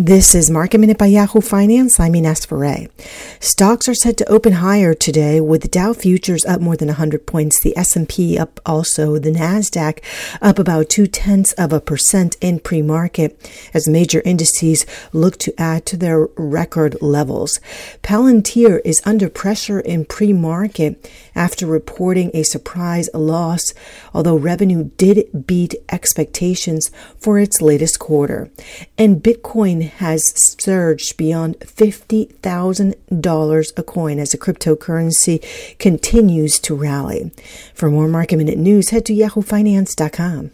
This is Market Minute by Yahoo Finance. I'm Ines Ferre. Stocks are set to open higher today with Dow futures up more than 100 points, the S&P up also, the Nasdaq up about two tenths of a percent in pre-market as major indices look to add to their record levels. Palantir is under pressure in pre-market after reporting a surprise loss, although revenue did beat expectations for its latest quarter. And Bitcoin has surged beyond $50,000 a coin as the cryptocurrency continues to rally. For more market minute news, head to yahoofinance.com.